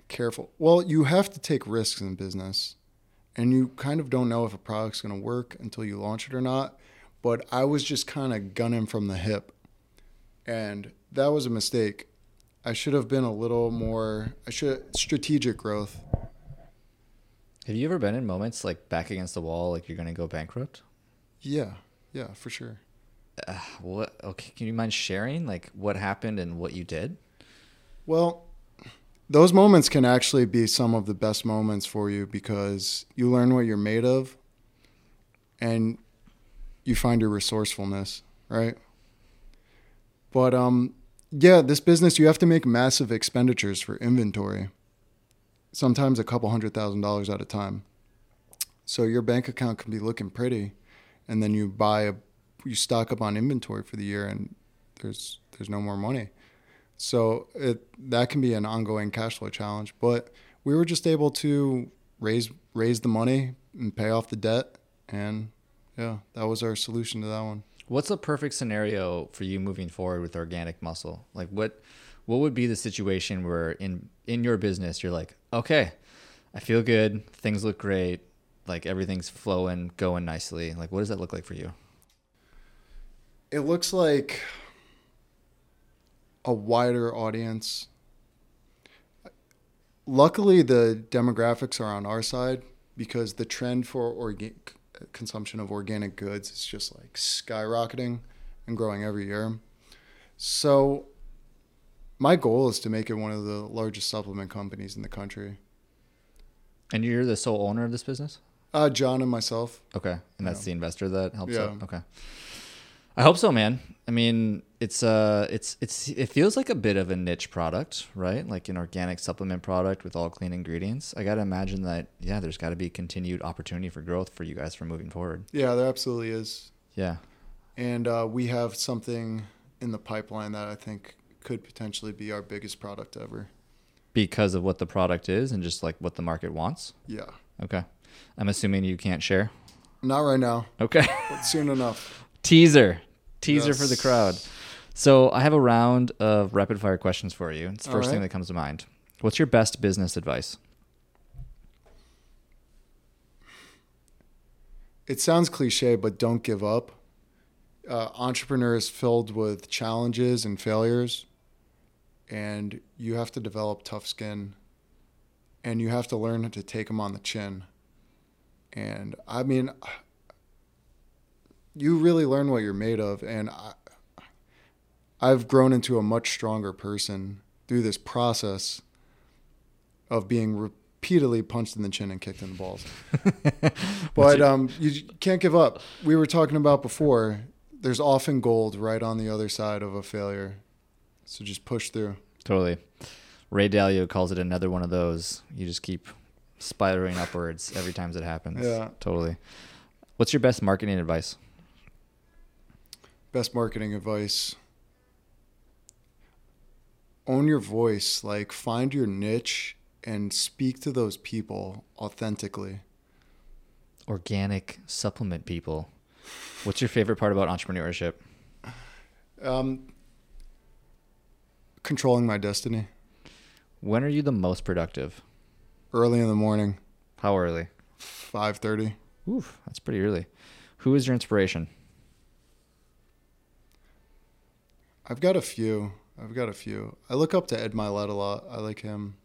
careful. Well, you have to take risks in business, and you kind of don't know if a product's going to work until you launch it or not. But I was just kind of gunning from the hip, and that was a mistake. I should have been a little more. I should strategic growth. Have you ever been in moments like back against the wall, like you're going to go bankrupt? Yeah, yeah, for sure. Uh, what? Okay, can you mind sharing like what happened and what you did? Well, those moments can actually be some of the best moments for you because you learn what you're made of and you find your resourcefulness, right? But um yeah, this business you have to make massive expenditures for inventory. Sometimes a couple hundred thousand dollars at a time. So your bank account can be looking pretty and then you buy a you stock up on inventory for the year and there's there's no more money. So it that can be an ongoing cash flow challenge. But we were just able to raise raise the money and pay off the debt, and yeah, that was our solution to that one. What's a perfect scenario for you moving forward with organic muscle? Like what what would be the situation where in in your business you're like, okay, I feel good, things look great, like everything's flowing, going nicely. Like what does that look like for you? It looks like a wider audience. Luckily, the demographics are on our side because the trend for organic consumption of organic goods is just like skyrocketing and growing every year. So, my goal is to make it one of the largest supplement companies in the country. And you're the sole owner of this business? Uh, John and myself. Okay. And that's Yeah. the investor that helps Yeah. out. Okay. I hope so, man. I mean, it's uh it's it's it feels like a bit of a niche product, right? Like an organic supplement product with all clean ingredients. I got to imagine that yeah, there's got to be continued opportunity for growth for you guys for moving forward. Yeah, there absolutely is. Yeah. And uh, we have something in the pipeline that I think could potentially be our biggest product ever. Because of what the product is and just like what the market wants. Yeah. Okay. I'm assuming you can't share. Not right now, Okay. but soon enough. Teaser. Teaser for the crowd. So I have a round of rapid fire questions for you. It's the All first thing right. that comes to mind. What's your best business advice? It sounds cliche, but don't give up. Uh, entrepreneur is filled with challenges and failures, and you have to develop tough skin, and you have to learn to take them on the chin. And I mean, you really learn what you're made of, and I, I've grown into a much stronger person through this process of being repeatedly punched in the chin and kicked in the balls. But um, you can't give up. We were talking about before. There's often gold right on the other side of a failure, so just push through. Totally. Ray Dalio calls it another one of those. You just keep spiraling upwards every time it happens. Yeah. Totally. What's your best marketing advice? Best marketing advice: own your voice. Like find your niche and speak to those people authentically. Organic supplement people. What's your favorite part about entrepreneurship? Um, controlling my destiny. When are you the most productive? Early in the morning, How early? five thirty. Oof, that's pretty early. Who is your inspiration? I've got a few. I've got a few. I look up to Ed Mylett a lot. I like him.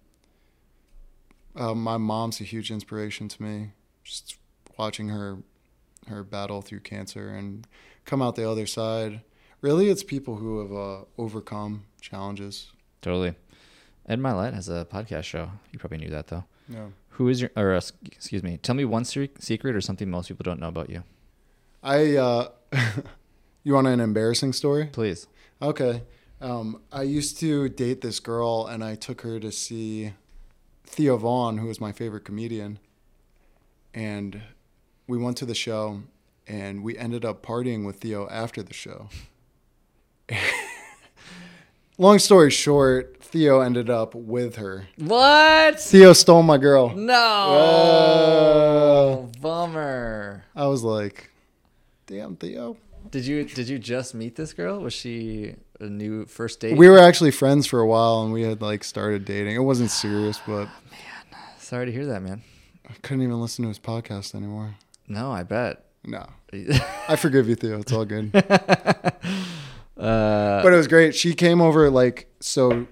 Uh, my mom's a huge inspiration to me. Just watching her, her battle through cancer and come out the other side. Really, it's people who have uh, overcome challenges. Totally. Ed Mylett has a podcast show. You probably knew that though. Yeah. Who is your, or uh, excuse me, tell me one se- secret or something most people don't know about you. I. Uh, you want an embarrassing story? Please. Okay. Um, I used to date this girl, and I took her to see Theo Von, who was my favorite comedian. And we went to the show, and we ended up partying with Theo after the show. Long story short, Theo ended up with her. What? Theo stole my girl. No. Bummer. I was like, damn, Theo. Did you did you just meet this girl? Was she a new first date? We were actually friends for a while and we had like started dating. It wasn't serious, but man, Sorry to hear that, man. I couldn't even listen to his podcast anymore. No, I bet. No. I forgive you, Theo. It's all good. uh, but it was great. She came over like so.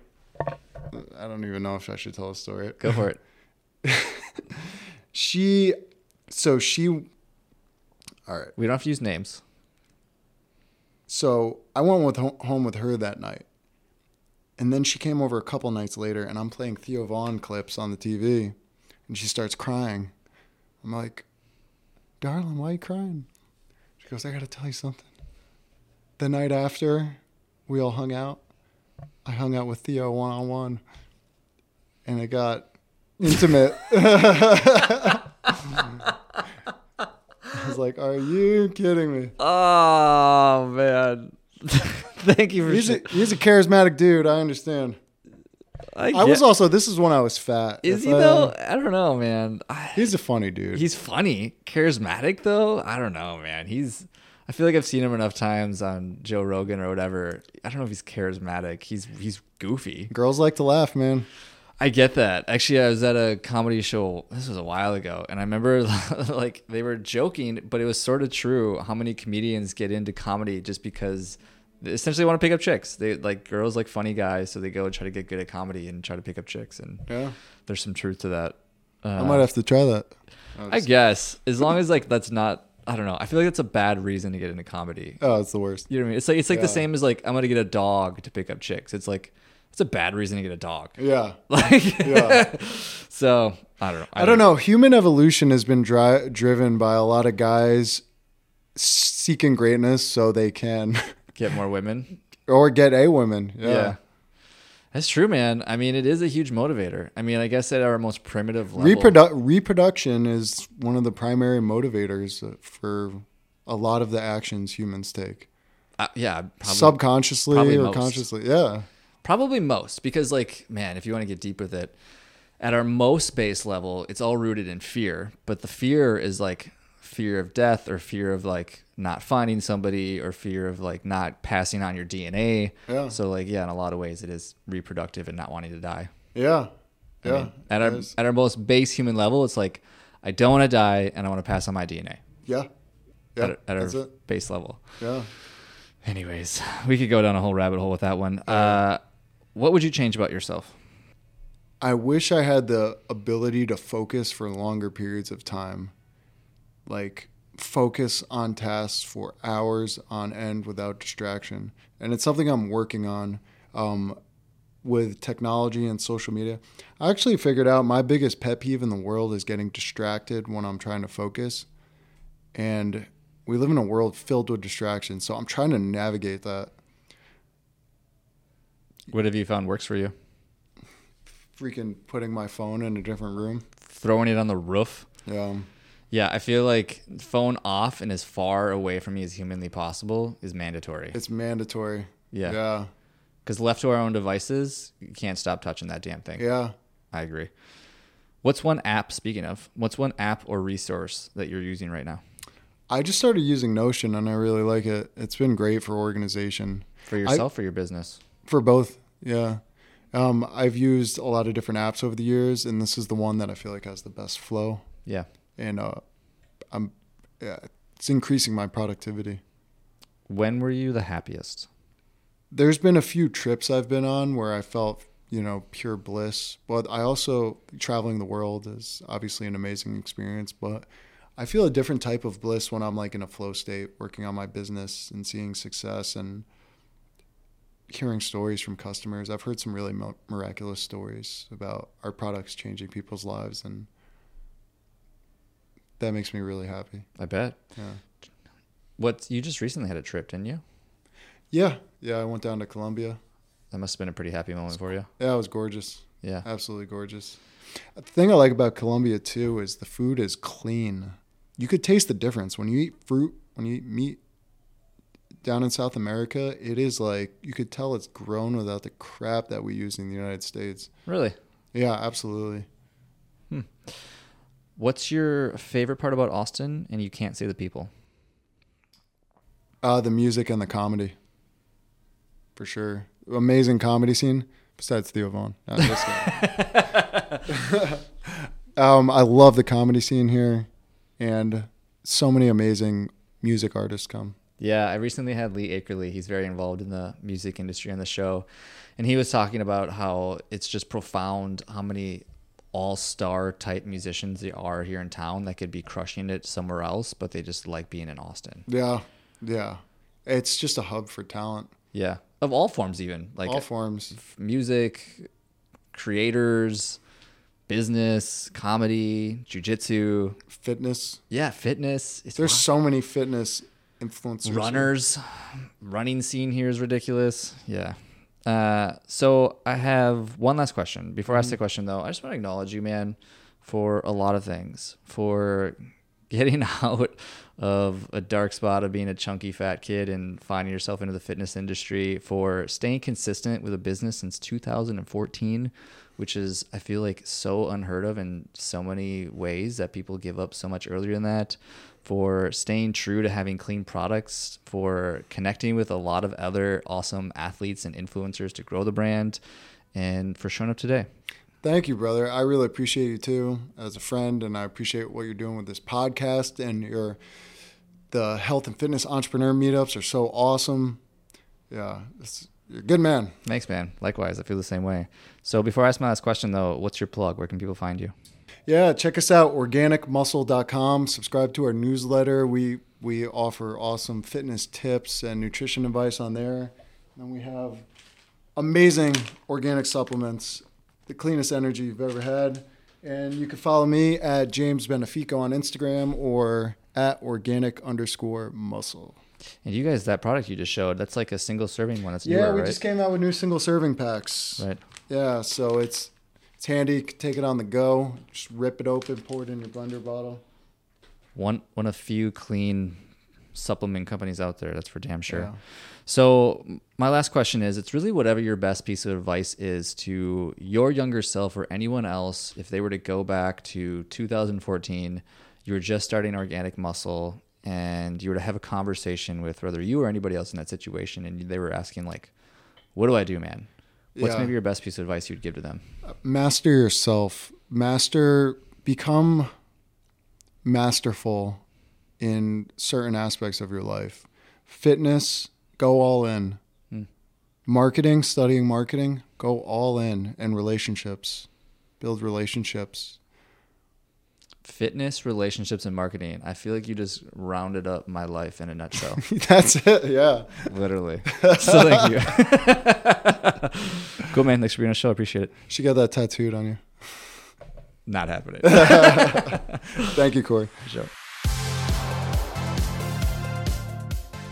I don't even know if I should tell a story. go for it. She, so she. All right. We don't have to use names. So I went with home with her that night, and then she came over a couple nights later, and I'm playing Theo Von clips on the TV, and she starts crying. I'm like, "Darling, why are you crying?" She goes, "I got to tell you something." The night after, we all hung out. I hung out with Theo one on one, and it got intimate. Was like, "Are you kidding me?" Oh man. Thank you for He's a, he's a charismatic dude. I understand. I, I was also. This is when I was fat. Is If he I- though? I don't know, man. I, He's a funny dude. he's funny, charismatic though. I don't know, man. He's. I feel like I've seen him enough times on Joe Rogan or whatever. I don't know if he's charismatic. He's he's goofy. Girls like to laugh, man. I get that. Actually, I was at a comedy show. This was a while ago, and I remember like they were joking, but it was sort of true. How many comedians get into comedy just because they essentially want to pick up chicks? They like girls like funny guys, so they go and try to get good at comedy and try to pick up chicks. And Yeah, there's some truth to that. Uh, I might have to try that. I guess as long as like that's not. I don't know. I feel like that's a bad reason to get into comedy. Oh, it's the worst. You know what I mean? It's like it's like Yeah. the same as like I'm gonna get a dog to pick up chicks. It's like it's a bad reason to get a dog. Yeah, Like Yeah. so I don't know. I don't know. Human evolution has been dri- driven by a lot of guys seeking greatness so they can, Get more women. or get a woman. Yeah. Yeah. That's true, man. I mean, it is a huge motivator. I mean, I guess at our most primitive level. Reprodu- reproduction is one of the primary motivators for a lot of the actions humans take, Uh, yeah, probably, subconsciously probably or most. consciously. Yeah, probably most because, like, man, if you want to get deep with it, at our most base level, it's all rooted in fear. But the fear is like fear of death or fear of like not finding somebody or fear of like not passing on your DNA. Yeah. So, like, yeah, in a lot of ways, it is reproductive and not wanting to die. yeah, I yeah. mean, at our Yes. at our most base human level, it's like I don't want to die and I want to pass on my DNA. yeah, yeah. at, at our it. base level. Yeah. Anyways, we could go down a whole rabbit hole with that one. Uh, what would you change about yourself? I wish I had the ability to focus for longer periods of time. Like focus on tasks for hours on end without distraction. And it's something I'm working on um, with technology and social media. I actually figured out my biggest pet peeve in the world is getting distracted when I'm trying to focus. And we live in a world filled with distractions. So I'm trying to navigate that. What have you found works for you? Freaking putting my phone in a different room. Throwing it on the roof. Yeah. Yeah, I feel like phone off and as far away from me as humanly possible is mandatory. It's mandatory. Yeah. Yeah. Because left to our own devices, you can't stop touching that damn thing. Yeah. I agree. What's one app, speaking of, what's one app or resource that you're using right now I just started using Notion and I really like it. It's been great for organization for yourself or your business? For both. Yeah. Um, I've used a lot of different apps over the years, and this is the one that I feel like has the best flow. Yeah. And uh, I'm, yeah, it's increasing my productivity. When were you the happiest? There's been a few trips I've been on where I felt, you know, pure bliss. But I also traveling the world is obviously an amazing experience. But I feel a different type of bliss when I'm like in a flow state, working on my business and seeing success and hearing stories from customers. I've heard some really mo- miraculous stories about our products changing people's lives, and that makes me really happy. I bet. Yeah. What you just recently had a trip, didn't you? Yeah, yeah. I went down to Colombia. That must have been a pretty happy moment for you. Yeah, it was gorgeous. Yeah. Absolutely gorgeous. The thing I like about Colombia too is the food is clean. You could taste the difference when you eat fruit, when you eat meat. Down in South America, it is like you could tell it's grown without the crap that we use in the United States. Really? Yeah, absolutely. What's your favorite part about Austin? And you can't say the people. Uh, the music and the comedy, for sure. Amazing comedy scene. Besides Theo Von. Um, I love the comedy scene here, and so many amazing music artists come. Yeah, I recently had Lee Akerley. He's very involved in the music industry on the show. And he was talking about how it's just profound how many all star type musicians there are here in town that could be crushing it somewhere else, but they just like being in Austin. Yeah, yeah. It's just a hub for talent, Yeah. Of all forms, even like all forms. music, creators, business, comedy, jujitsu. Fitness. Yeah, fitness. It's There's wild. so many fitness influencers. runners. Running scene here is ridiculous. Yeah. Uh, so i have one last question. Before i ask the question though i just want to acknowledge you man for a lot of things. For getting out of a dark spot of being a chunky fat kid and finding yourself into the fitness industry. For staying consistent with a business since 2014 which is i feel like so unheard of in so many ways that people give up so much earlier than that for staying true to having clean products for connecting with a lot of other awesome athletes and influencers to grow the brand and for showing up today Thank you, brother. I really appreciate you too as a friend, and I appreciate what you're doing with this podcast and your the health and fitness entrepreneur meetups are so awesome. Yeah, it's, you're a good man. Thanks, man. Likewise, I feel the same way. So before I ask my last question, though, what's your plug? Where can people find you? Yeah, check us out organicmuscle.com. Subscribe to our newsletter. We we offer awesome fitness tips and nutrition advice on there. And we have amazing organic supplements, the cleanest energy you've ever had. And you can follow me at James Benefico on Instagram or at organic underscore muscle. And you guys, that product you just showed, that's like a single serving one. That's Yeah, newer, we right? just came out with new single serving packs. right. Yeah, so it's it's handy. You can take it on the go. Just rip it open, pour it in your blender bottle. One one of few clean supplement companies out there. That's for damn sure. Yeah. So my last question is: It's really whatever your best piece of advice is to your younger self or anyone else. If they were to go back to 2014, you were just starting organic muscle, and you were to have a conversation with whether you or anybody else in that situation, and they were asking like, "What do I do, man?" What's Yeah. maybe your best piece of advice you'd give to them? master yourself master become masterful in certain aspects of your life fitness go all in Hmm. marketing studying marketing go all in and relationships build relationships Fitness, relationships, and marketing. I feel like you just rounded up my life in a nutshell. that's it yeah Literally. So thank you. cool, man. Thanks for being on the show. I appreciate it. she got that tattooed on you Not happening. thank you corey Sure.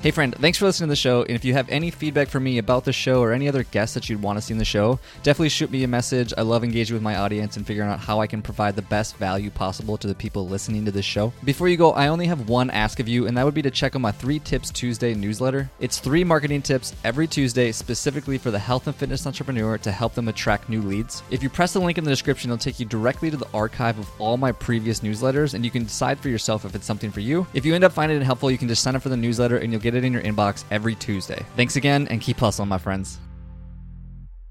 Hey, friend, thanks for listening to the show. And if you have any feedback for me about the show or any other guests that you'd want to see in the show, definitely shoot me a message. I love engaging with my audience and figuring out how I can provide the best value possible to the people listening to this show. Before you go, I only have one ask of you, and that would be to check out my Three Tips Tuesday newsletter. It's three marketing tips every Tuesday specifically for the health and fitness entrepreneur to help them attract new leads. If you press the link in the description, it'll take you directly to the archive of all my previous newsletters, and you can decide for yourself if it's something for you. If you end up finding it helpful, you can just sign up for the newsletter and you'll get it in your inbox every Tuesday. Thanks again, and keep hustling, my friends.